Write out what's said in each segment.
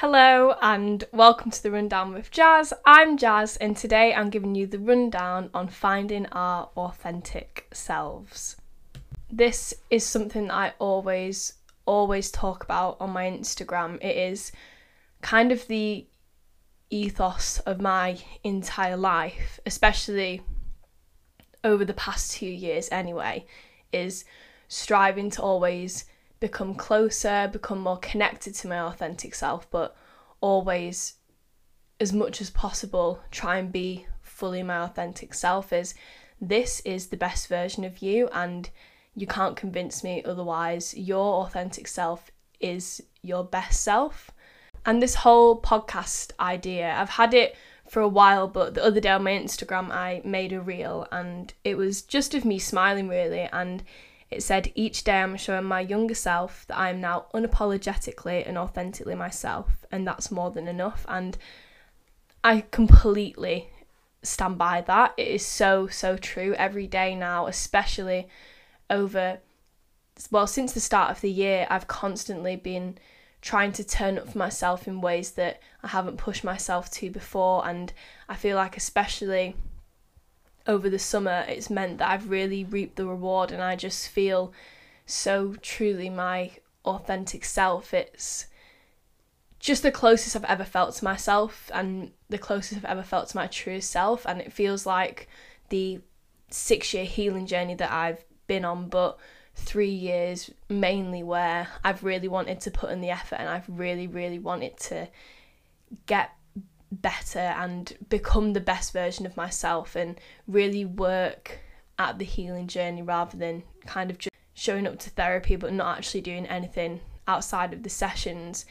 Hello and welcome to the Rundown with Jaz. I'm Jaz and today I'm giving you the rundown on finding our authentic selves. This is something I always, always talk about on my Instagram. It is kind of the ethos of my entire life, especially over the past two years anyway, is striving to always become closer, become more connected to my authentic self, but always, as much as possible, try and be fully my authentic self. Is this is the best version of you, and you can't convince me otherwise. Your authentic self is your best self. And this whole podcast idea, I've had it for a while, but the other day on my Instagram, I made a reel and it was just of me smiling really. And it said, Each day I'm showing my younger self that I am now unapologetically and authentically myself, and that's more than enough. And I completely stand by that. It is so, so true every day now, especially over, well, since the start of the year, I've constantly been trying to turn up for myself in ways that I haven't pushed myself to before. And I feel like, especially over the summer, it's meant that I've really reaped the reward and I just feel so truly my authentic self. It's just the closest I've ever felt to myself and the closest I've ever felt to my truest self. And it feels like the six year healing journey that I've been on, but three years mainly where I've really wanted to put in the effort and I've really, really wanted to get better and become the best version of myself and really work at the healing journey rather than kind of just showing up to therapy but not actually doing anything outside of the sessions.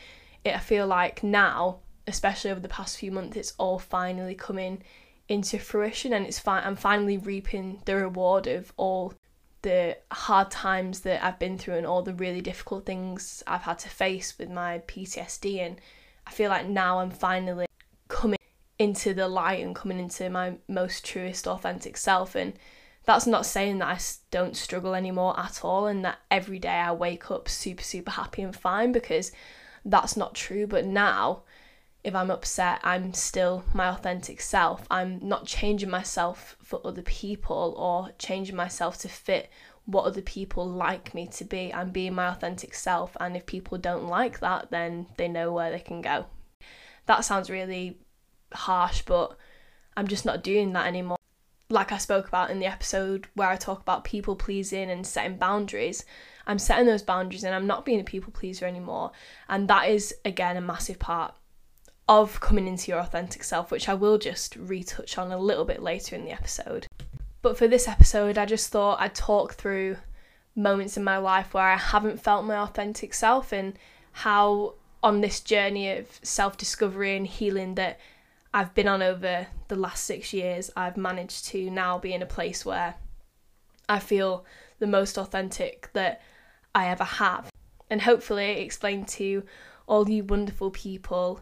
It, I feel like now, especially over the past few months, it's all finally coming into fruition and it's fine. I'm finally reaping the reward of all the hard times that I've been through and all the really difficult things I've had to face with my PTSD and I feel like now I'm finally coming into the light and coming into my most truest authentic self. And that's not saying that I don't struggle anymore at all and that every day I wake up super super happy and fine because that's not true. But now if I'm upset I'm still my authentic self. I'm not changing myself for other people or changing myself to fit what other people like me to be. I'm being my authentic self. And if people don't like that then they know where they can go that sounds really harsh, but I'm just not doing that anymore. Like I spoke about in the episode where I talk about people pleasing and setting boundaries, I'm setting those boundaries and I'm not being a people pleaser anymore. And that is, again, a massive part of coming into your authentic self, which I will just retouch on a little bit later in the episode. But for this episode, I just thought I'd talk through moments in my life where I haven't felt my authentic self and how on this journey of self discovery and healing that I've been on over the last six years, I've managed to now be in a place where I feel the most authentic that I ever have. And hopefully, explain to all you wonderful people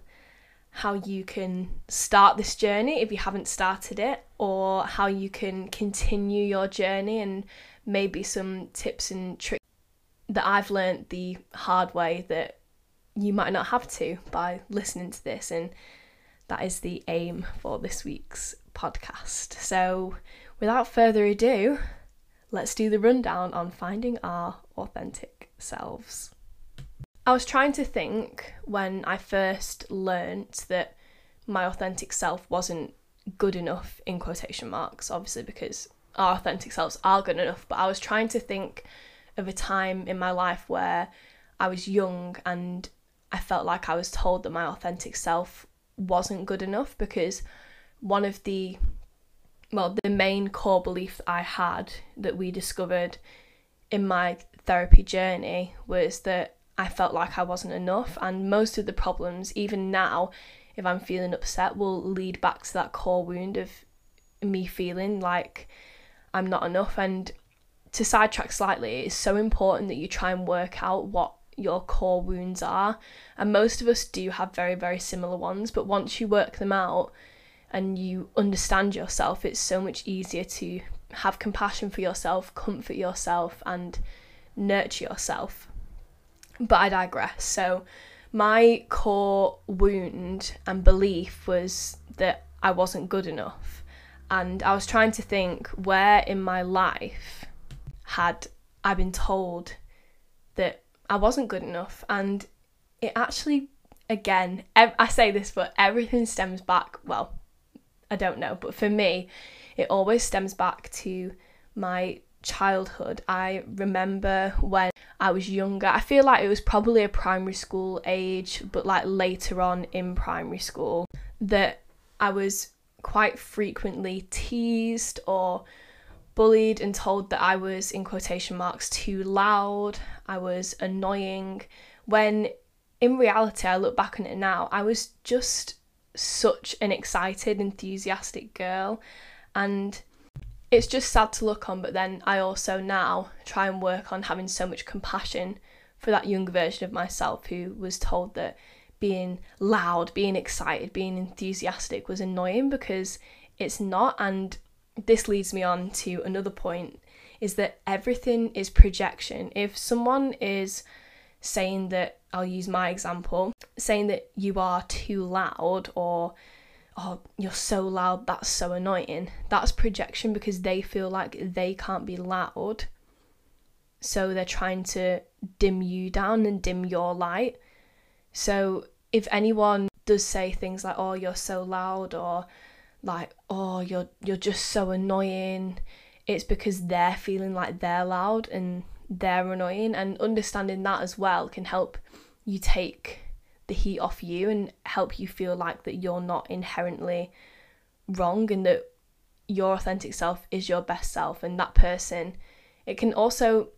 how you can start this journey if you haven't started it, or how you can continue your journey, and maybe some tips and tricks that I've learned the hard way that you might not have to by listening to this. And that is the aim for this week's podcast. So, without further ado, let's do the rundown on finding our authentic selves. I was trying to think when I first learnt that my authentic self wasn't good enough in quotation marks, obviously, because our authentic selves are good enough, but I was trying to think of a time in my life where I was young and I felt like I was told that my authentic self wasn't good enough because one of the well the main core belief I had that we discovered in my therapy journey was that I felt like I wasn't enough. And most of the problems even now if I'm feeling upset will lead back to that core wound of me feeling like I'm not enough. And to sidetrack slightly it's so important that you try and work out what your core wounds are. And most of us do have very, very similar ones, but once you work them out and you understand yourself, it's so much easier to have compassion for yourself, comfort yourself, and nurture yourself. But I digress. So, my core wound and belief was that I wasn't good enough. And I was trying to think where in my life had I been told I wasn't good enough. And it actually, again, I say this, but everything stems back, well, I don't know, but for me, it always stems back to my childhood. I remember when I was younger, I feel like it was probably a primary school age, but like later on in primary school, that I was quite frequently teased or bullied and told that I was, in quotation marks, too loud, I was annoying, when in reality, I look back on it now, I was just such an excited, enthusiastic girl. And it's just sad to look on, but then I also now try and work on having so much compassion for that younger version of myself who was told that being loud, being excited, being enthusiastic was annoying because it's not. And this leads me on to another point is that everything is projection. If someone is saying that, I'll use my example, saying that you are too loud or oh, you're so loud, that's so annoying. That's projection because they feel like they can't be loud. So they're trying to dim you down and dim your light. So if anyone does say things like, oh, you're so loud or like, oh, you're you're just so annoying, it's because they're feeling like they're loud and they're annoying and understanding that as well can help you take the heat off you and help you feel like that you're not inherently wrong and that your authentic self is your best self and that person. It can also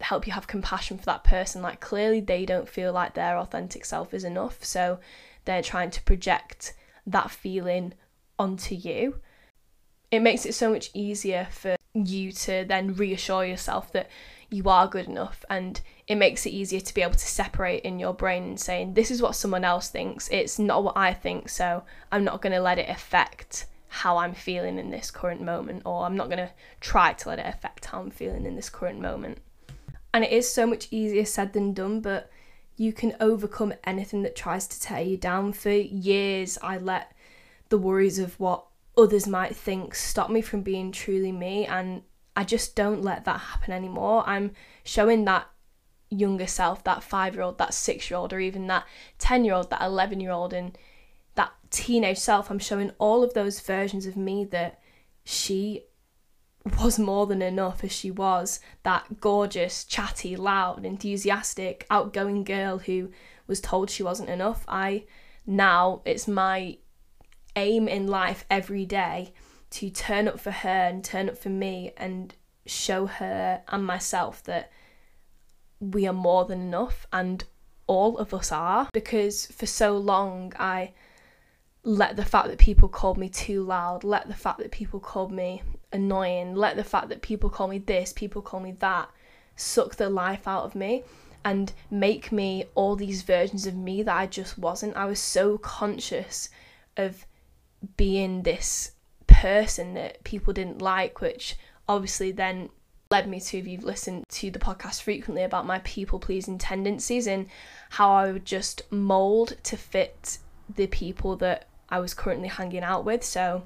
help you have compassion for that person like clearly they don't feel like their authentic self is enough so they're trying to project that feeling onto you. It makes it so much easier for you to then reassure yourself that you are good enough and it makes it easier to be able to separate in your brain and saying this is what someone else thinks. It's not what i think so i'm not going to let it affect how i'm feeling in this current moment or i'm not going to try to let it affect how i'm feeling in this current moment. And it is so much easier said than done but you can overcome anything that tries to tear you down. For years i let the worries of what others might think stop me from being truly me and I just don't let that happen anymore. I'm showing that younger self, that five year old, that six year old, or even that 10 year old, that 11 year old, and that teenage self, I'm showing all of those versions of me that she was more than enough as she was that gorgeous, chatty, loud, enthusiastic, outgoing girl who was told she wasn't enough. I now, it's my aim in life every day to turn up for her and turn up for me and show her and myself that we are more than enough and all of us are because for so long I let the fact that people called me too loud, let the fact that people called me annoying, let the fact that people call me this, people call me that, suck the life out of me and make me all these versions of me that I just wasn't. I was so conscious of being this person that people didn't like, which obviously then led me to, if you've listened to the podcast frequently, about my people pleasing tendencies and how I would just mold to fit the people that I was currently hanging out with. So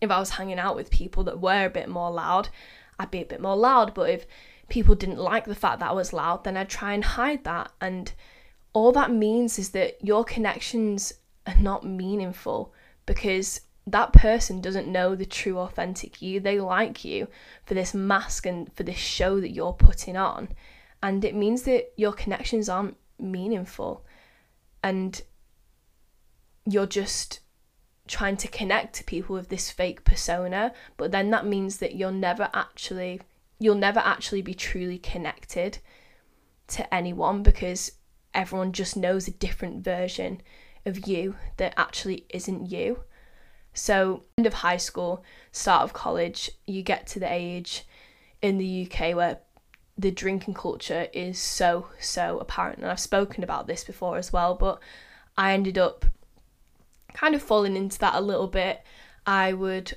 if I was hanging out with people that were a bit more loud, I'd be a bit more loud. But if people didn't like the fact that I was loud, then I'd try and hide that. And all that means is that your connections are not meaningful because that person doesn't know the true authentic you. They like you for this mask and for this show that you're putting on. And it means that your connections aren't meaningful. And you're just trying to connect to people with this fake persona, but then that means that you'll never actually you'll never actually be truly connected to anyone because everyone just knows a different version of you that actually isn't you. So, end of high school, start of college, you get to the age in the UK where the drinking culture is so, so apparent. And I've spoken about this before as well, but I ended up kind of falling into that a little bit. I would,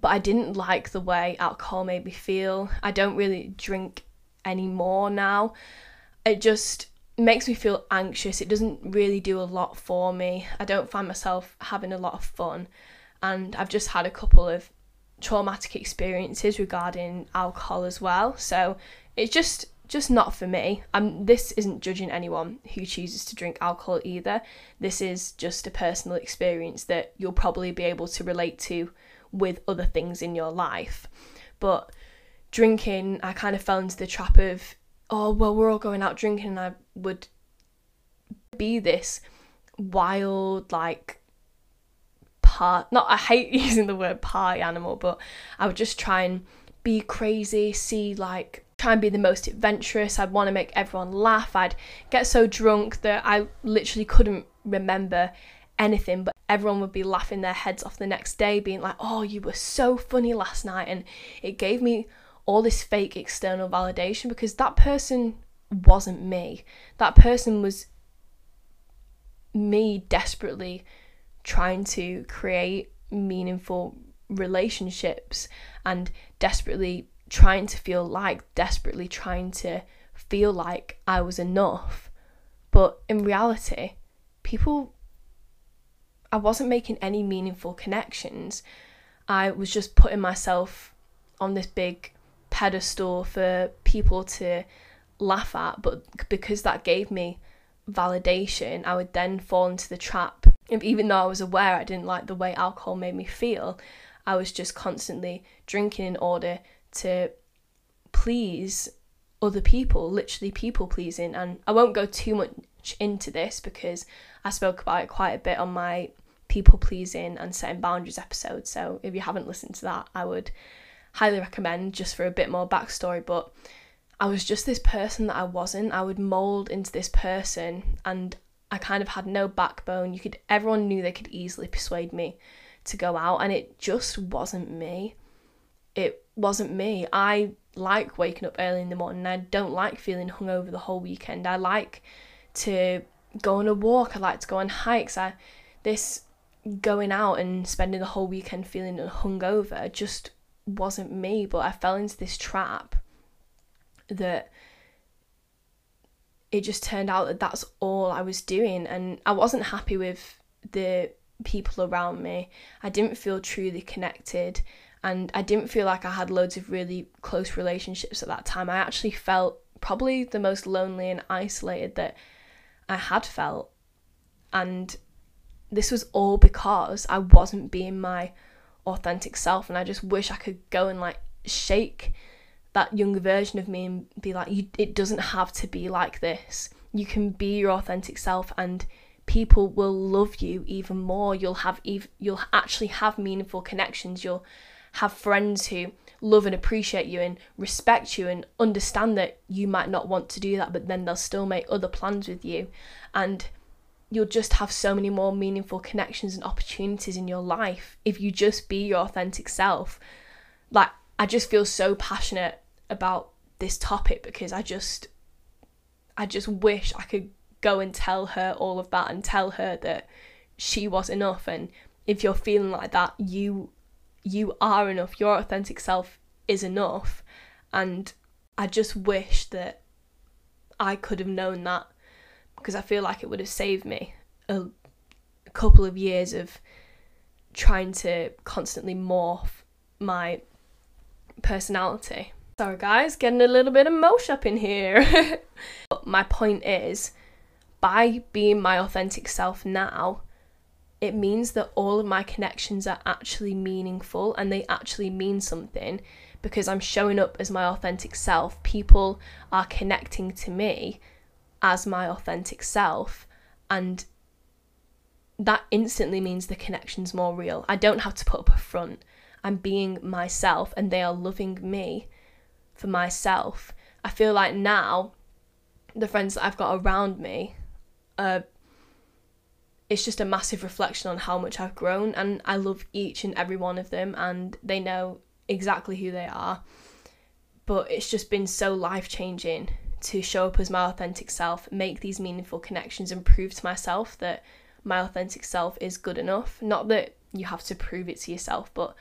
but I didn't like the way alcohol made me feel. I don't really drink anymore now. It just, makes me feel anxious. It doesn't really do a lot for me. I don't find myself having a lot of fun. And I've just had a couple of traumatic experiences regarding alcohol as well. So it's just just not for me. Um, this isn't judging anyone who chooses to drink alcohol either. This is just a personal experience that you'll probably be able to relate to with other things in your life. But drinking, I kind of fell into the trap of, oh, well, we're all going out drinking, and I would be this wild, like, part. Not, I hate using the word party animal, but I would just try and be crazy, see, like, try and be the most adventurous. I'd want to make everyone laugh. I'd get so drunk that I literally couldn't remember anything, but everyone would be laughing their heads off the next day, being like, oh, you were so funny last night. And it gave me all this fake external validation because that person wasn't me. That person was me desperately trying to create meaningful relationships and desperately trying to feel like, desperately trying to feel like I was enough. But in reality, people, I wasn't making any meaningful connections. I was just putting myself on this big pedestal for people to laugh at, but because that gave me validation, I would then fall into the trap. Even though I was aware I didn't like the way alcohol made me feel, I was just constantly drinking in order to please other people, literally people pleasing. And I won't go too much into this because I spoke about it quite a bit on my people pleasing and setting boundaries episode. So if you haven't listened to that, I would highly recommend just for a bit more backstory. But I was just this person that I wasn't. I would mold into this person and I kind of had no backbone. You could everyone knew they could easily persuade me to go out and it just wasn't me. It wasn't me. I like waking up early in the morning. I don't like feeling hungover the whole weekend. I like to go on a walk. I like to go on hikes. I this going out and spending the whole weekend feeling hungover just wasn't me. But I fell into this trap that it just turned out that that's all I was doing, and I wasn't happy with the people around me. I didn't feel truly connected and I didn't feel like I had loads of really close relationships at that time. I actually felt probably the most lonely and isolated that I had felt. And this was all because I wasn't being my authentic self. And I just wish I could go and like shake that younger version of me and be like, it doesn't have to be like this. You can be your authentic self and people will love you even more. You'll have ev- you'll actually have meaningful connections. You'll have friends who love and appreciate you and respect you and understand that you might not want to do that, but then they'll still make other plans with you. And you'll just have so many more meaningful connections and opportunities in your life if you just be your authentic self. Like, I just feel so passionate about this topic because I just, I just wish I could go and tell her all of that and tell her that she was enough. And if you're feeling like that, you you are enough, your authentic self is enough. And I just wish that I could have known that because I feel like it would have saved me a, a couple of years of trying to constantly morph my personality. Sorry, guys, getting a little bit of mosh up in here. But my point is, by being my authentic self now, it means that all of my connections are actually meaningful and they actually mean something because I'm showing up as my authentic self. People are connecting to me as my authentic self, and that instantly means the connection's more real. I don't have to put up a front. I'm being myself, and they are loving me for myself. I feel like now the friends that I've got around me are it's just a massive reflection on how much I've grown and I love each and every one of them and they know exactly who they are. But it's just been so life changing to show up as my authentic self, make these meaningful connections, and prove to myself that my authentic self is good enough. Not that you have to prove it to yourself, but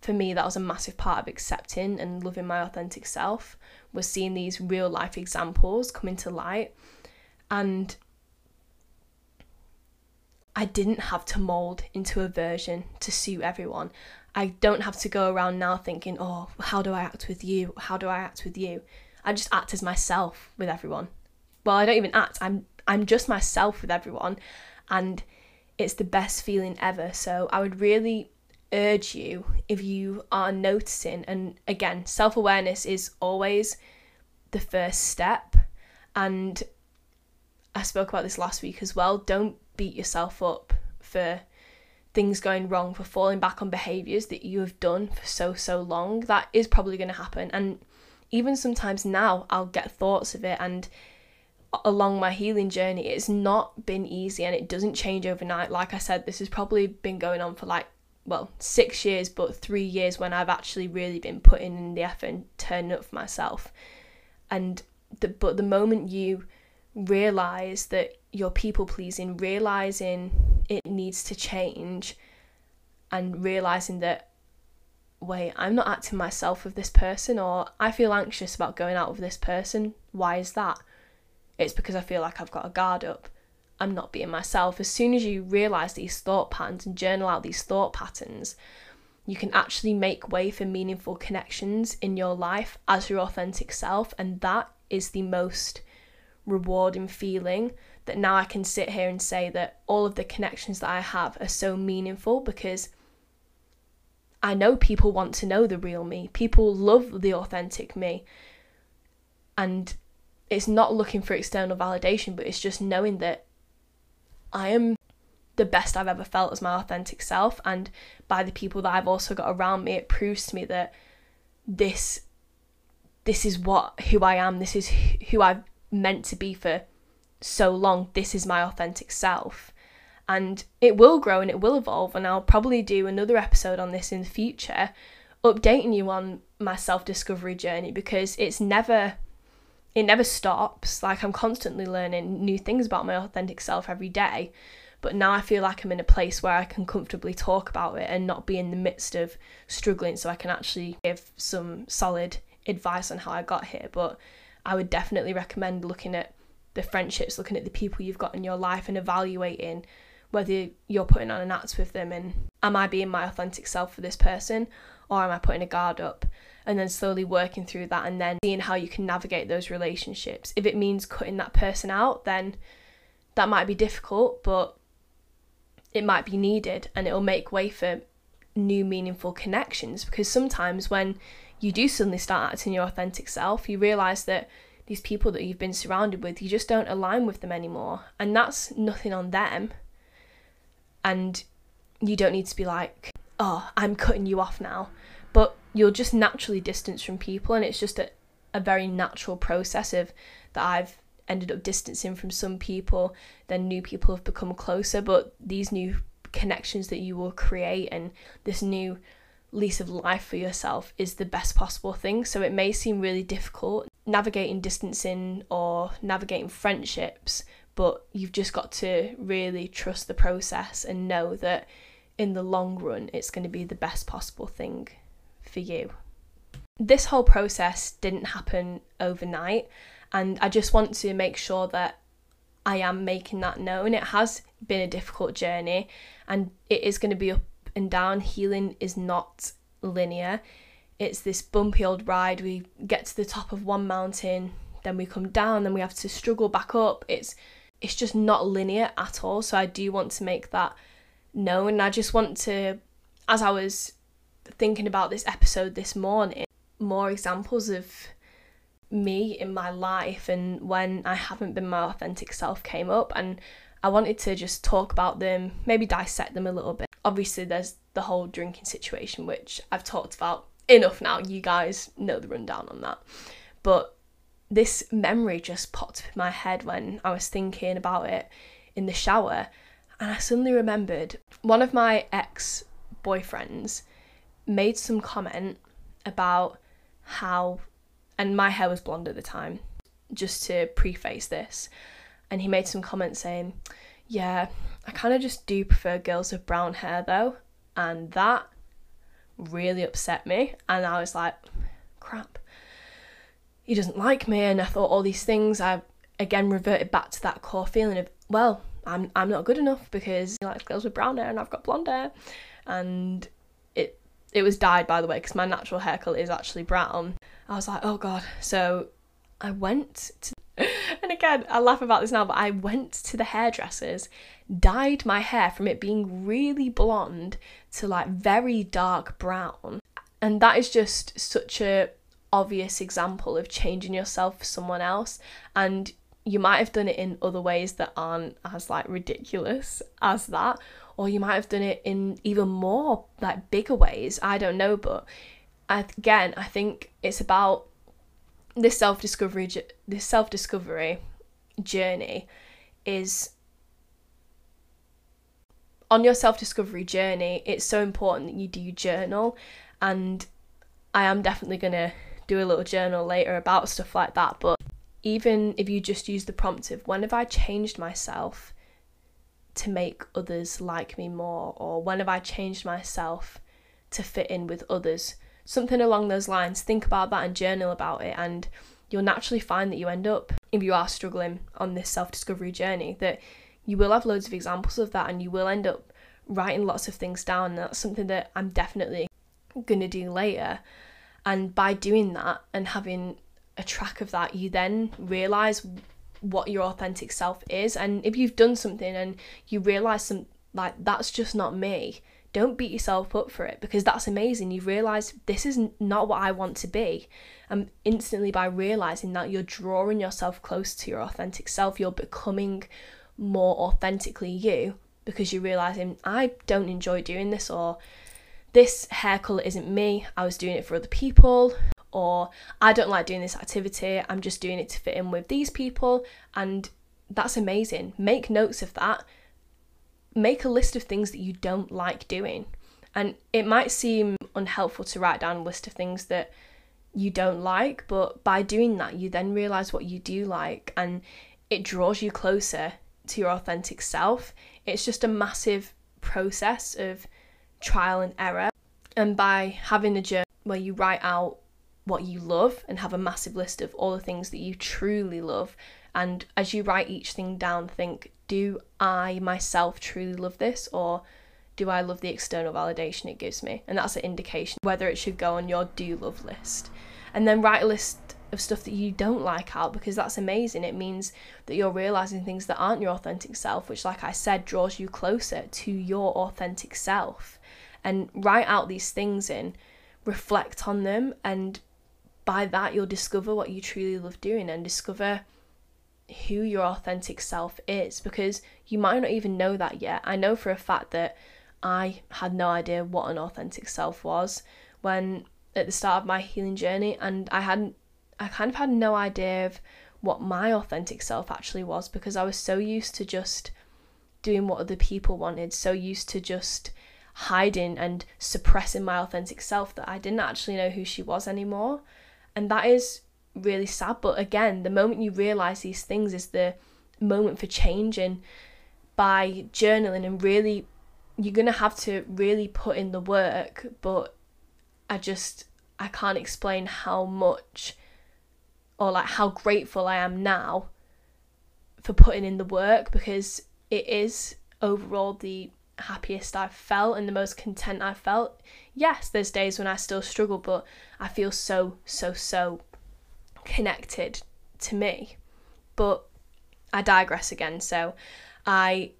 for me, that was a massive part of accepting and loving my authentic self, was seeing these real life examples come into light And I didn't have to mold into a version to suit everyone. I don't have to go around now thinking, oh, how do I act with you? How do I act with you? I just act as myself with everyone. Well, I don't even act. I'm I'm just myself with everyone and it's the best feeling ever. So I would really urge you if you are noticing and again, self-awareness is always the first step and I spoke about this last week as well. Don't beat yourself up for things going wrong, for falling back on behaviours that you have done for so, so long. That is probably going to happen. And even sometimes now, I'll get thoughts of it. And along my healing journey, it's not been easy and it doesn't change overnight. Like I said, this has probably been going on for like, well, six years, but three years when I've actually really been putting in the effort and turning up for myself. And the, but the moment you realize that you're people pleasing, realizing it needs to change, and realizing that, wait, I'm not acting myself with this person, or I feel anxious about going out with this person. Why is that? It's because I feel like I've got a guard up. I'm not being myself. As soon as you realize these thought patterns and journal out these thought patterns, you can actually make way for meaningful connections in your life as your authentic self, and that is the most rewarding feeling that now I can sit here and say that all of the connections that I have are so meaningful because I know people want to know the real me. People love the authentic me. And it's not looking for external validation, but it's just knowing that I am the best I've ever felt as my authentic self. And by the people that I've also got around me, it proves to me that this this is what who I am. This is who I've meant to be for so long. This is my authentic self. And it will grow and it will evolve. And I'll probably do another episode on this in the future, updating you on my self discovery journey because it's never. It never stops. Like, I'm constantly learning new things about my authentic self every day. But now I feel like I'm in a place where I can comfortably talk about it and not be in the midst of struggling, so I can actually give some solid advice on how I got here. But I would definitely recommend looking at the friendships, looking at the people you've got in your life and evaluating whether you're putting on an act with them and am I being my authentic self for this person or am I putting a guard up? And then slowly working through that and then seeing how you can navigate those relationships. If it means cutting that person out, then that might be difficult, but it might be needed and it'll make way for new meaningful connections because sometimes when you do suddenly start acting your authentic self, you realize that these people that you've been surrounded with, you just don't align with them anymore. And that's nothing on them. And you don't need to be like, oh, I'm cutting you off now. But you'll just naturally distance from people. And it's just a, a very natural process of that I've ended up distancing from some people. Then new people have become closer. But these new connections that you will create and this new lease of life for yourself is the best possible thing. So it may seem really difficult navigating distancing or navigating friendships, but you've just got to really trust the process and know that in the long run it's going to be the best possible thing for you. This whole process didn't happen overnight, and I just want to make sure that I am making that known. It has been a difficult journey and it is going to be up and down. Healing is not linear. It's this bumpy old ride. We get to the top of one mountain, then we come down, then we have to struggle back up. It's it's just not linear at all. So I do want to make that known. And I just want to as I was thinking about this episode this morning, more examples of me in my life and when I haven't been my authentic self came up and I wanted to just talk about them, maybe dissect them a little bit. Obviously, there's the whole drinking situation, which I've talked about enough now. You guys know the rundown on that. But this memory just popped in my head when I was thinking about it in the shower. And I suddenly remembered one of my ex boyfriends made some comment about how, and my hair was blonde at the time, just to preface this and he made some comments saying, Yeah, I kind of just do prefer girls with brown hair though. And that really upset me. And I was like, Crap. He doesn't like me. And I thought all these things. I again reverted back to that core feeling of, well, I'm I'm not good enough because he likes girls with brown hair and I've got blonde hair. And it it was dyed by the way, because my natural hair colour is actually brown. I was like, oh god. So I went to and again, I laugh about this now, but I went to the hairdressers, dyed my hair from it being really blonde to like very dark brown. And that is just such a obvious example of changing yourself for someone else and you might have done it in other ways that aren't as like ridiculous as that or you might have done it in even more like bigger ways i don't know but again i think it's about this self-discovery this self-discovery journey is on your self-discovery journey it's so important that you do journal and i am definitely going to do a little journal later about stuff like that. But even if you just use the prompt of when have I changed myself to make others like me more, or when have I changed myself to fit in with others, something along those lines, think about that and journal about it. And you'll naturally find that you end up, if you are struggling on this self discovery journey, that you will have loads of examples of that and you will end up writing lots of things down. That's something that I'm definitely going to do later. And by doing that and having a track of that, you then realize what your authentic self is. And if you've done something and you realize some like that's just not me, don't beat yourself up for it because that's amazing. You've realized this is not what I want to be. And instantly, by realizing that, you're drawing yourself close to your authentic self, you're becoming more authentically you because you're realizing hmm, I don't enjoy doing this or this hair colour isn't me, I was doing it for other people, or I don't like doing this activity, I'm just doing it to fit in with these people, and that's amazing. Make notes of that. Make a list of things that you don't like doing. And it might seem unhelpful to write down a list of things that you don't like, but by doing that, you then realize what you do like, and it draws you closer to your authentic self. It's just a massive process of trial and error. And by having a journal where you write out what you love and have a massive list of all the things that you truly love, and as you write each thing down, think, do I myself truly love this or do I love the external validation it gives me? And that's an indication whether it should go on your do love list. And then write a list of stuff that you don't like out because that's amazing. It means that you're realizing things that aren't your authentic self, which, like I said, draws you closer to your authentic self and write out these things in, reflect on them, and by that you'll discover what you truly love doing and discover who your authentic self is because you might not even know that yet. I know for a fact that I had no idea what an authentic self was when at the start of my healing journey and I hadn't I kind of had no idea of what my authentic self actually was because I was so used to just doing what other people wanted, so used to just hiding and suppressing my authentic self that I didn't actually know who she was anymore. And that is really sad. But again, the moment you realize these things is the moment for change. And by journaling and really, you're going to have to really put in the work. But I just, I can't explain how much or like how grateful I am now for putting in the work because it is overall the happiest I've felt and the most content I've felt. Yes, there's days when I still struggle, but I feel so, so, so connected to me. But I digress again. So I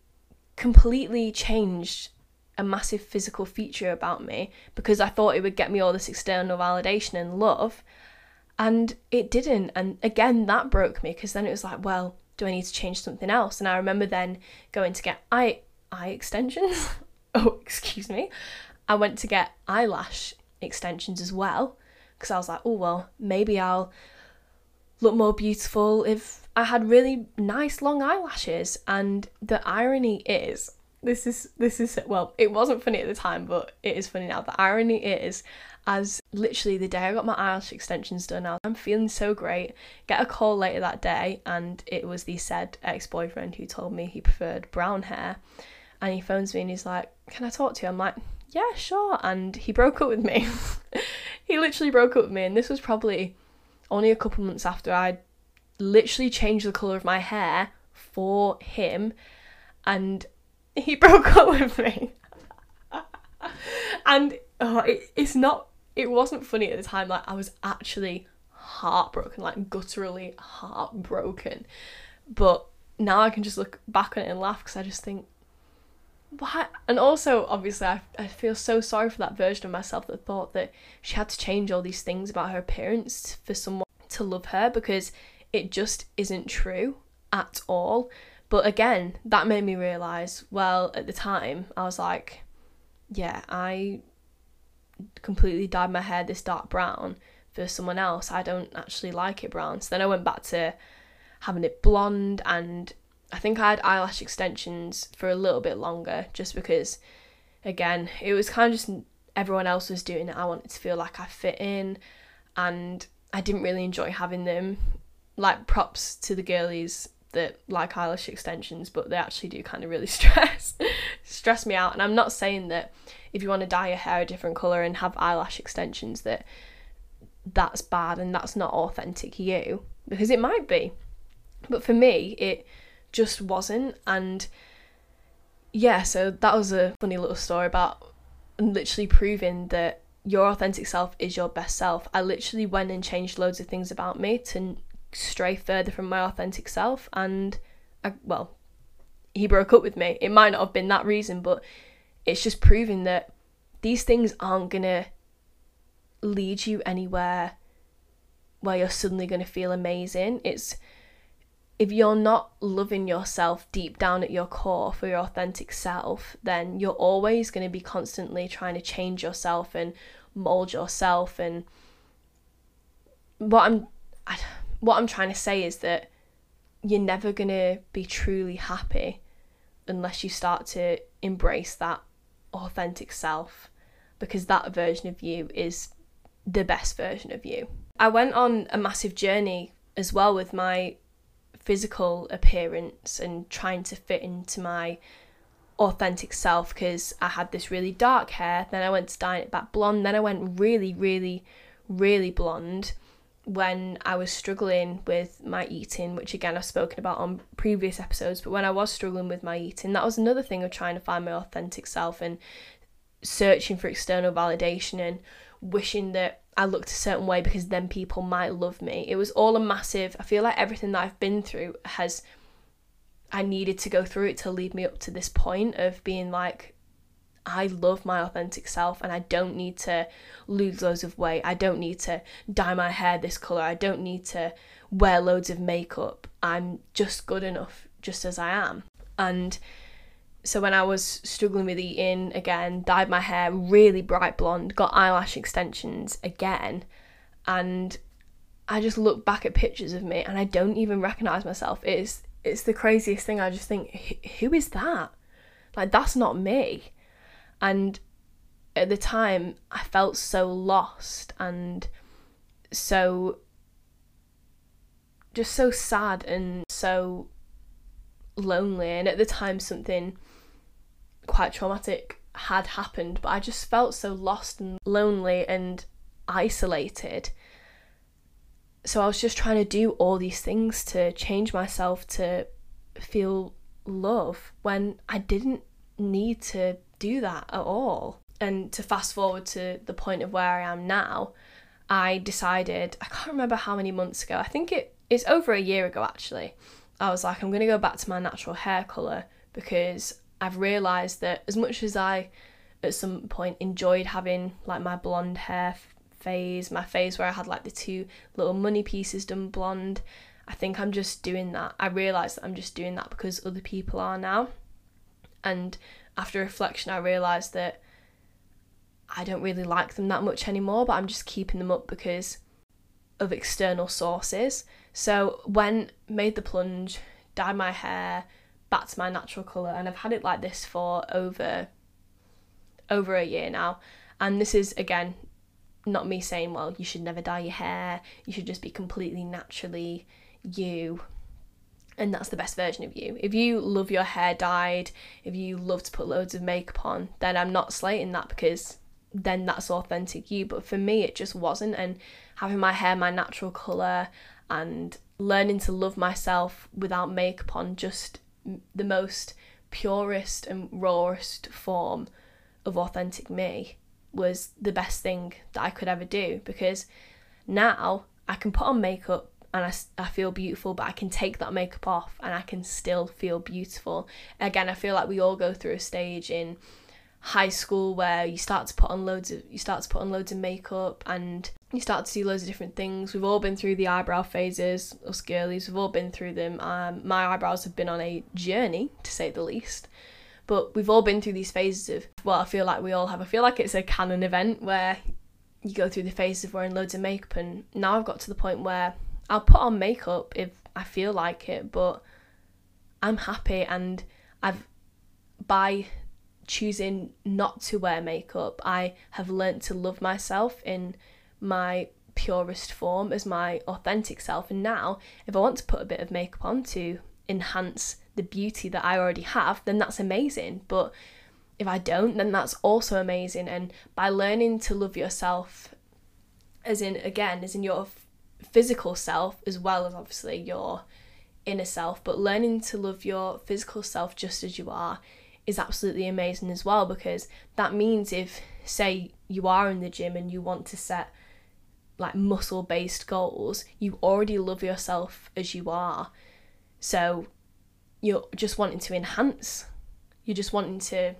completely changed a massive physical feature about me because I thought it would get me all this external validation and love. And it didn't. And again, that broke me because then it was like, well, do I need to change something else? And I remember then going to get eye eye extensions. oh, excuse me. I went to get eyelash extensions as well because I was like, oh, well, maybe I'll look more beautiful if I had really nice long eyelashes. And the irony is, this is this is well, it wasn't funny at the time, but it is funny now. The irony is, as literally the day I got my eyelash extensions done now, I'm feeling so great. Get a call later that day, and it was the said ex-boyfriend who told me he preferred brown hair and he phones me and he's like, Can I talk to you? I'm like, Yeah, sure. And he broke up with me. he literally broke up with me, and this was probably only a couple months after I'd literally changed the colour of my hair for him and he broke up with me. and oh, it, it's not, it wasn't funny at the time. Like, I was actually heartbroken, like gutturally heartbroken. But now I can just look back on it and laugh because I just think, why? And also, obviously, I, I feel so sorry for that version of myself that thought that she had to change all these things about her appearance for someone to love her because it just isn't true at all. But again, that made me realise, well, at the time, I was like, yeah, I completely dyed my hair this dark brown for someone else. I don't actually like it brown. So then I went back to having it blonde and I think I had eyelash extensions for a little bit longer just because again, it was kind of just everyone else was doing it. I wanted to feel like I fit in and I didn't really enjoy having them. Like props to the girlies that like eyelash extensions, but they actually do kind of really stress stress me out. And I'm not saying that if you want to dye your hair a different color and have eyelash extensions that that's bad and that's not authentic you because it might be. But for me, it just wasn't and yeah, so that was a funny little story about literally proving that your authentic self is your best self. I literally went and changed loads of things about me to stray further from my authentic self and I, well he broke up with me. It might not have been that reason but it's just proving that these things aren't going to lead you anywhere where you're suddenly going to feel amazing. It's if you're not loving yourself deep down at your core for your authentic self then you're always going to be constantly trying to change yourself and mold yourself and what I'm I, what I'm trying to say is that you're never going to be truly happy unless you start to embrace that authentic self because that version of you is the best version of you. I went on a massive journey as well with my physical appearance and trying to fit into my authentic self because I had this really dark hair, then I went to dye it back blonde, then I went really, really, really blonde when I was struggling with my eating, which again I've spoken about on previous episodes, but when I was struggling with my eating, that was another thing of trying to find my authentic self and searching for external validation and wishing that I looked a certain way because then people might love me. It was all a massive, I feel like everything that I've been through has, I needed to go through it to lead me up to this point of being like, I love my authentic self and I don't need to lose loads of weight. I don't need to dye my hair this colour. I don't need to wear loads of makeup. I'm just good enough just as I am. And so when I was struggling with eating again, dyed my hair really bright blonde, got eyelash extensions again, and I just look back at pictures of me and I don't even recognize myself. It's it's the craziest thing. I just think, who is that? Like that's not me. And at the time, I felt so lost and so just so sad and so lonely. And at the time, something quite traumatic had happened, but I just felt so lost and lonely and isolated. So I was just trying to do all these things to change myself to feel love when I didn't need to do that at all. And to fast forward to the point of where I am now, I decided, I can't remember how many months ago, I think it, it's over a year ago actually. I was like, I'm going to go back to my natural hair colour because I've realised that as much as I at some point enjoyed having like my blonde hair phase, my phase where I had like the two little money pieces done blonde, I think I'm just doing that. I realise that I'm just doing that because other people are now. And after reflection, I realised that I don't really like them that much anymore, but I'm just keeping them up because of external sources. So when made the plunge, dyed my hair back to my natural colour, and I've had it like this for over over a year now. And this is again not me saying, well, you should never dye your hair, you should just be completely naturally you and that's the best version of you. If you love your hair dyed, if you love to put loads of makeup on, then I'm not slating that because then that's authentic you. But for me, it just wasn't. And having my hair my natural colour and learning to love myself without makeup on, just the most purest and rawest form of authentic me was the best thing that I could ever do because now I can put on makeup and I, I feel beautiful, but I can take that makeup off and I can still feel beautiful. Again, I feel like we all go through a stage in high school where you start to put on loads of you start to put on loads of makeup and you start to do loads of different things. We've all been through the eyebrow phases, us girlies, we've all been through them. Um, my eyebrows have been on a journey, to say the least. But we've all been through these phases of, well, I feel like we all have. I feel like it's a canon event where you go through the phases of wearing loads of makeup, and now I've got to the point where I'll put on makeup if I feel like it, but I'm happy and I've, by choosing not to wear makeup, I have learnt to love myself in my purest form as my authentic self. And now, if I want to put a bit of makeup on to enhance the beauty that I already have, then that's amazing. But if I don't, then that's also amazing. And by learning to love yourself, as in, again, as in your physical self, as well as obviously your inner self, but learning to love your physical self just as you are is absolutely amazing as well because that means if say you are in the gym and you want to set like muscle based goals you already love yourself as you are. So you're just wanting to enhance. You're just wanting to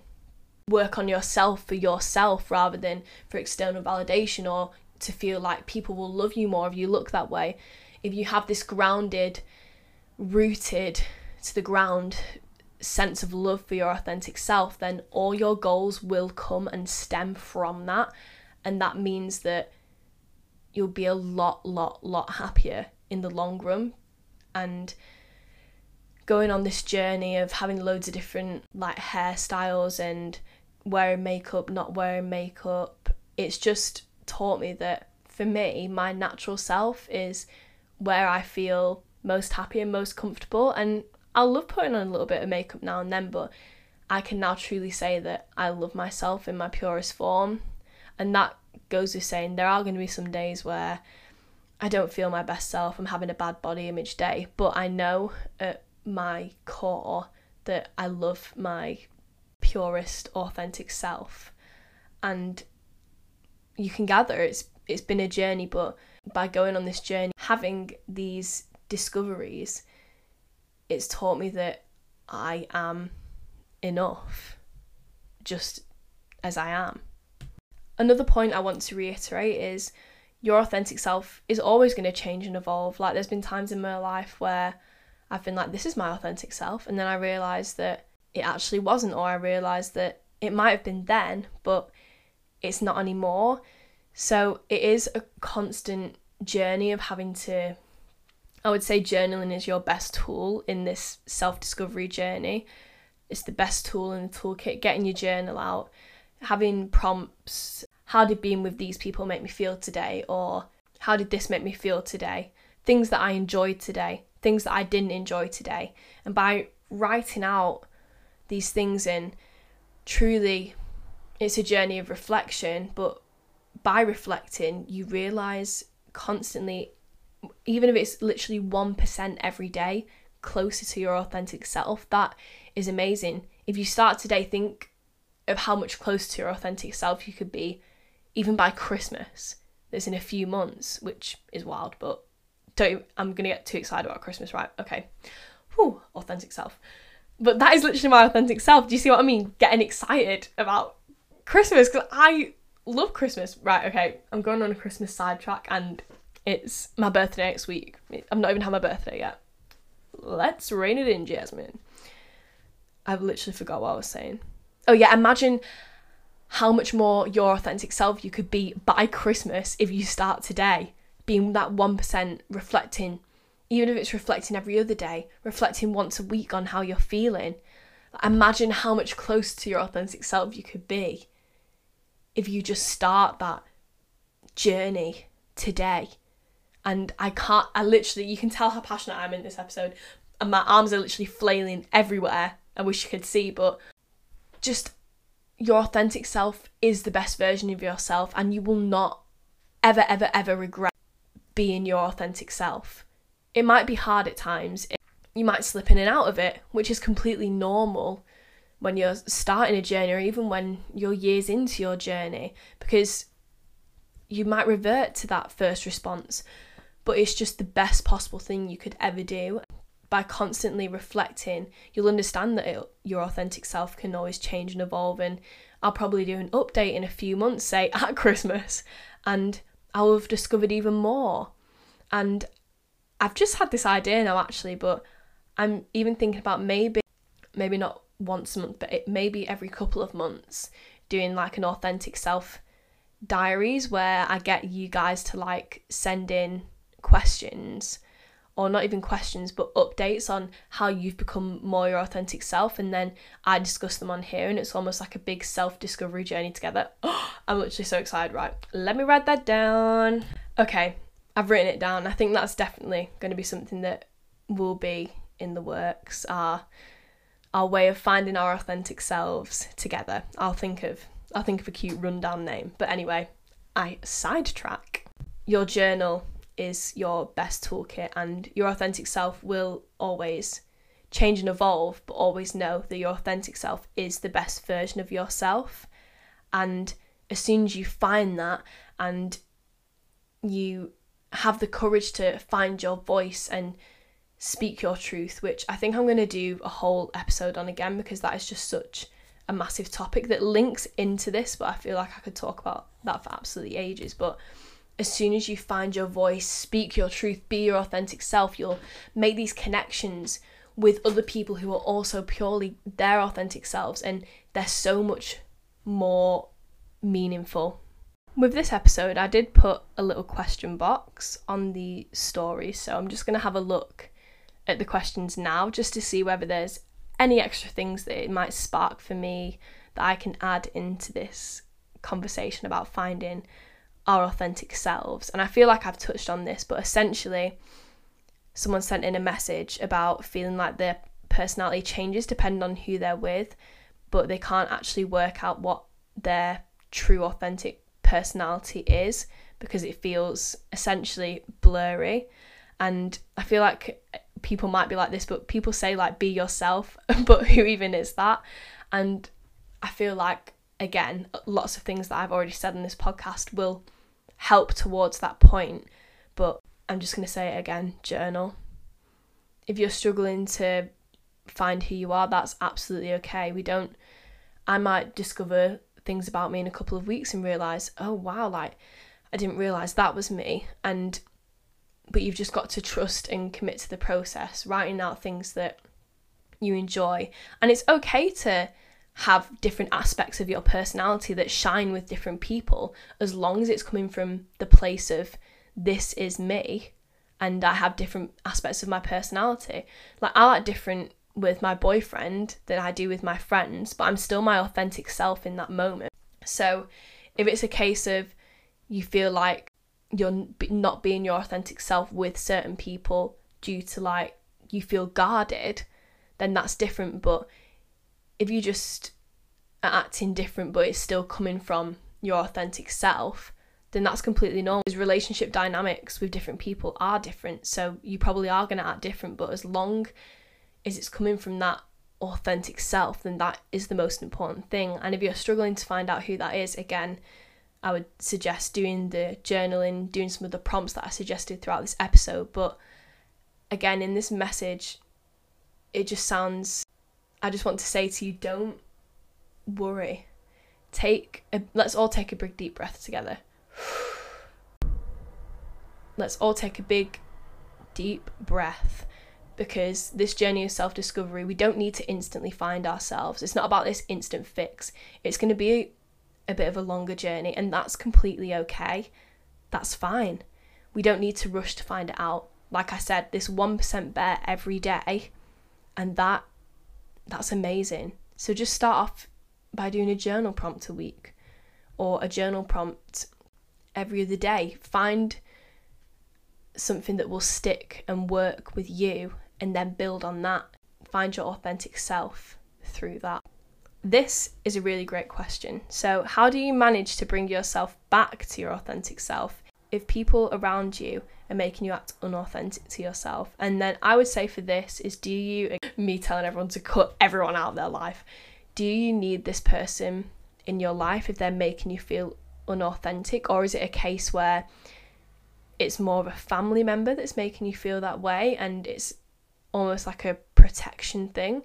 work on yourself for yourself rather than for external validation or to feel like people will love you more if you look that way if you have this grounded rooted to the ground sense of love for your authentic self, then all your goals will come and stem from that. And that means that you'll be a lot, lot, lot happier in the long run. And going on this journey of having loads of different like hairstyles and wearing makeup, not wearing makeup, it's just taught me that for me, my natural self is where I feel most happy and most comfortable. And I'll love putting on a little bit of makeup now and then, but I can now truly say that I love myself in my purest form. And that goes with saying there are going to be some days where I don't feel my best self, I'm having a bad body image day, but I know at my core that I love my purest, authentic self. And you can gather it's it's been a journey, but by going on this journey, having these discoveries, it's taught me that I am enough just as I am. Another point I want to reiterate is your authentic self is always going to change and evolve. Like, there's been times in my life where I've been like, this is my authentic self, and then I realised that it actually wasn't, or I realised that it might have been then, but it's not anymore. So, it is a constant journey of having to I would say journaling is your best tool in this self discovery journey. It's the best tool in the toolkit. Getting your journal out, having prompts. How did being with these people make me feel today? Or how did this make me feel today? Things that I enjoyed today, things that I didn't enjoy today. And by writing out these things in, truly, it's a journey of reflection. But by reflecting, you realize constantly even if it's literally 1% every day closer to your authentic self, that is amazing. If you start today, think of how much closer to your authentic self you could be, even by Christmas. That's in a few months, which is wild, but don't. I'm gonna get too excited about Christmas, right? Okay. Whew, authentic self. But that is literally my authentic self. Do you see what I mean? Getting excited about Christmas because I love Christmas. Right, okay. I'm going on a Christmas sidetrack and it's my birthday next week. I've not even had my birthday yet. Let's rein it in, Jasmine. I've literally forgot what I was saying. Oh yeah, imagine how much more your authentic self you could be by Christmas if you start today, being that 1% reflecting, even if it's reflecting every other day, reflecting once a week on how you're feeling. Imagine how much closer to your authentic self you could be if you just start that journey today and I can't. I literally, you can tell how passionate I am in this episode, and my arms are literally flailing everywhere. I wish you could see, but just your authentic self is the best version of yourself, and you will not ever, ever, ever regret being your authentic self. it might be hard at times. You might slip in and out of it, which is completely normal when you're starting a journey or even when you're years into your journey because you might revert to that first response, but it's just the best possible thing you could ever do. By constantly reflecting, you'll understand that it, your authentic self can always change and evolve. And I'll probably do an update in a few months, say at Christmas, and I'll have discovered even more. And I've just had this idea now, actually, but I'm even thinking about maybe, maybe not once a month, but it maybe every couple of months, doing like an authentic self diaries where I get you guys to like send in questions or not even questions but updates on how you've become more your authentic self and then I discuss them on here and it's almost like a big self-discovery journey together. I'm literally so excited, right? Let me write that down. Okay, I've written it down. I think that's definitely going to be something that will be in the works. Our our way of finding our authentic selves together. I'll think of I'll think of a cute rundown name. But anyway, I sidetrack. Your journal is your best toolkit, and your authentic self will always change and evolve, but always know that your authentic self is the best version of yourself. And as soon as you find that and you have the courage to find your voice and speak your truth, which I think I'm going to do a whole episode on again because that is just such a massive topic that links into this, but I feel like I could talk about that for absolutely ages. But as soon as you find your voice, speak your truth, be your authentic self, you'll make these connections with other people who are also purely their authentic selves, and they're so much more meaningful. With this episode, I did put a little question box on the story, so I'm just going to have a look at the questions now just to see whether there's any extra things that it might spark for me that I can add into this conversation about finding our authentic selves. And I feel like I've touched on this, but essentially, someone sent in a message about feeling like their personality changes depending on who they're with, but they can't actually work out what their true authentic personality is because it feels essentially blurry. And I feel like people might be like this, but people say like be yourself, but who even is that? And I feel like again, lots of things that I've already said in this podcast will help towards that point. But I'm just going to say it again journal. If you're struggling to find who you are, that's absolutely okay. We don't, I might discover things about me in a couple of weeks and realize, oh wow, like I didn't realize that was me. And but you've just got to trust and commit to the process, writing out things that you enjoy. And it's okay to have different aspects of your personality that shine with different people as long as it's coming from the place of this is me and I have different aspects of my personality. Like I like different with my boyfriend than I do with my friends, but I'm still my authentic self in that moment. So if it's a case of you feel like you're not being your authentic self with certain people due to like you feel guarded, then that's different. But if you just are acting different but it's still coming from your authentic self, then that's completely normal. Because relationship dynamics with different people are different. So you probably are going to act different, but as long as it's coming from that authentic self, then that is the most important thing. And if you're struggling to find out who that is, again, I would suggest doing the journaling, doing some of the prompts that I suggested throughout this episode. But again, in this message, it just sounds, I just want to say to you, don't worry. Take, a, let's all take a big deep breath together. Let's all take a big deep breath because this journey of self discovery, we don't need to instantly find ourselves. It's not about this instant fix. It's going to be a bit of a longer journey, and that's completely okay. That's fine. We don't need to rush to find it out. Like I said, this 1% bear every day, and that that's amazing. So just start off by doing a journal prompt a week or a journal prompt every other day. Find something that will stick and work with you and then build on that. Find your authentic self through that. This is a really great question. So, how do you manage to bring yourself back to your authentic self if people around you are making you act unauthentic to yourself, and then I would say for this is do you, me telling everyone to cut everyone out of their life, do you need this person in your life if they're making you feel unauthentic, or is it a case where it's more of a family member that's making you feel that way and it's almost like a protection thing?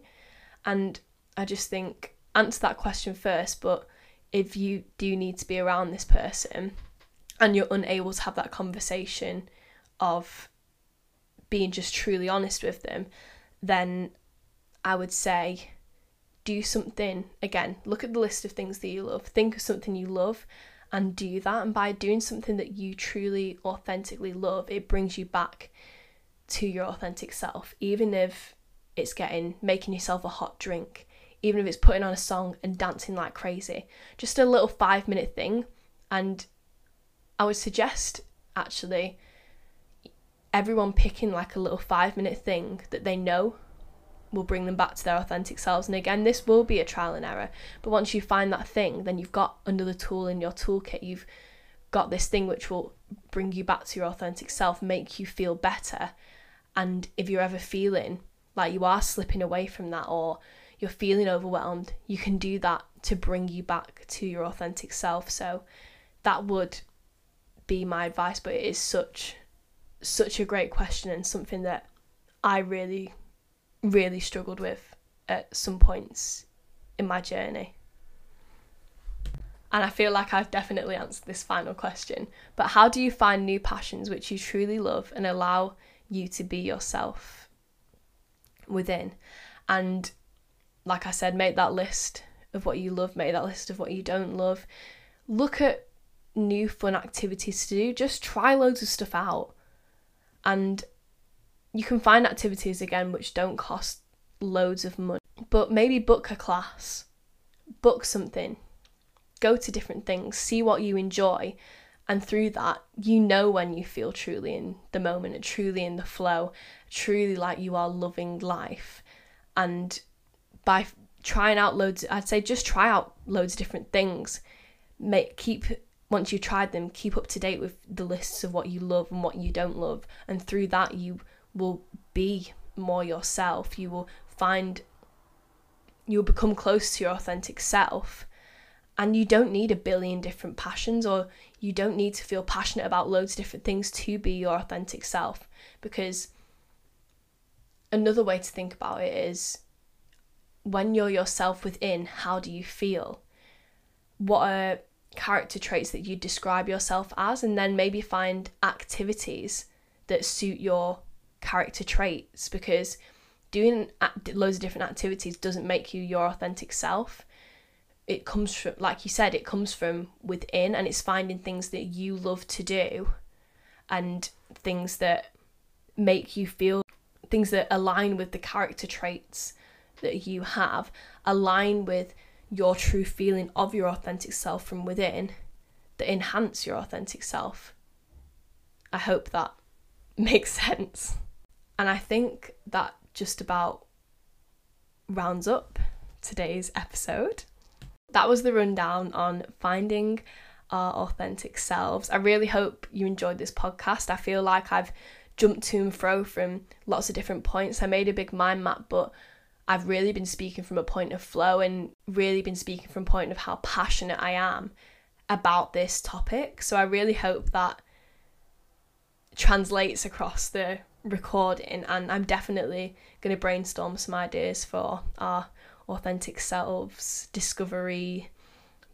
And I just think answer that question first, but if you do need to be around this person, and you're unable to have that conversation of being just truly honest with them, then I would say do something again. Look at the list of things that you love, think of something you love, and do that. And by doing something that you truly, authentically love, it brings you back to your authentic self, even if it's getting making yourself a hot drink, even if it's putting on a song and dancing like crazy. Just a little five minute thing, and I would suggest actually everyone picking like a little five minute thing that they know will bring them back to their authentic selves. And again, this will be a trial and error. But once you find that thing, then you've got another tool in your toolkit. You've got this thing which will bring you back to your authentic self, make you feel better. And if you're ever feeling like you are slipping away from that or you're feeling overwhelmed, you can do that to bring you back to your authentic self. So that would be my advice, but it is such such a great question and something that I really really struggled with at some points in my journey. And I feel like I've definitely answered this final question. But how do you find new passions which you truly love and allow you to be yourself within? And like I said, make that list of what you love, make that list of what you don't love. Look at new fun activities to do, just try loads of stuff out. And you can find activities again which don't cost loads of money, but maybe book a class, book something, go to different things, see what you enjoy. And through that, you know when you feel truly in the moment truly in the flow, truly like you are loving life. And by trying out loads, I'd say just try out loads of different things. Make keep once you've tried them, keep up to date with the lists of what you love and what you don't love. And through that, you will be more yourself. You will find, you'll become close to your authentic self. And you don't need a billion different passions, or you don't need to feel passionate about loads of different things to be your authentic self. Because another way to think about it is when you're yourself within, how do you feel? What are character traits that you describe yourself as, and then maybe find activities that suit your character traits because doing loads of different activities doesn't make you your authentic self. It comes from, like you said, it comes from within, and it's finding things that you love to do and things that make you feel things that align with the character traits that you have, align with your true feeling of your authentic self from within that enhance your authentic self. I hope that makes sense. And I think that just about rounds up today's episode. That was the rundown on finding our authentic selves. I really hope you enjoyed this podcast. I feel like I've jumped to and fro from lots of different points. I made a big mind map, but I've really been speaking from a point of flow and really been speaking from a point of how passionate I am about this topic. So I really hope that translates across the recording and I'm definitely going to brainstorm some ideas for our authentic selves discovery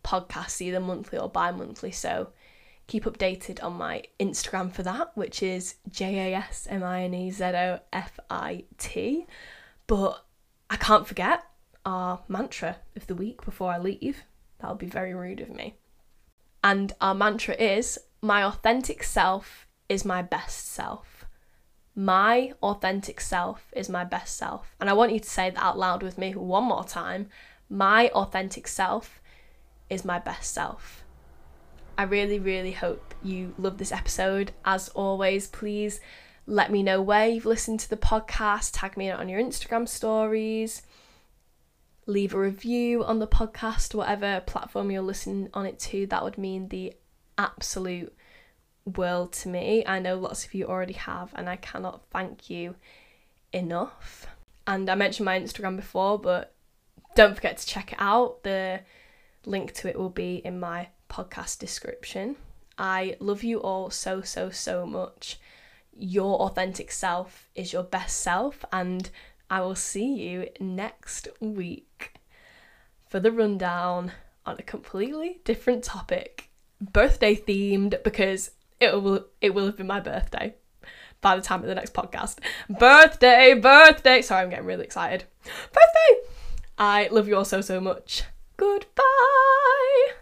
podcast either monthly or bi-monthly so keep updated on my Instagram for that which is J A S M I N E Z O F I T but I can't forget our mantra of the week before I leave. That would be very rude of me. And our mantra is My authentic self is my best self. My authentic self is my best self. And I want you to say that out loud with me one more time. My authentic self is my best self. I really, really hope you love this episode. As always, please let me know where you've listened to the podcast, tag me on your Instagram stories, leave a review on the podcast, whatever platform you're listening on it to. That would mean the absolute world to me. I know lots of you already have, and I cannot thank you enough. And I mentioned my Instagram before, but don't forget to check it out. The link to it will be in my podcast description. I love you all so, so, so much. Your authentic self is your best self, and I will see you next week for the rundown on a completely different topic, birthday themed, because it will it will have been my birthday by the time of the next podcast. Birthday, birthday. Sorry, I'm getting really excited. Birthday! I love you all so, so much. Goodbye.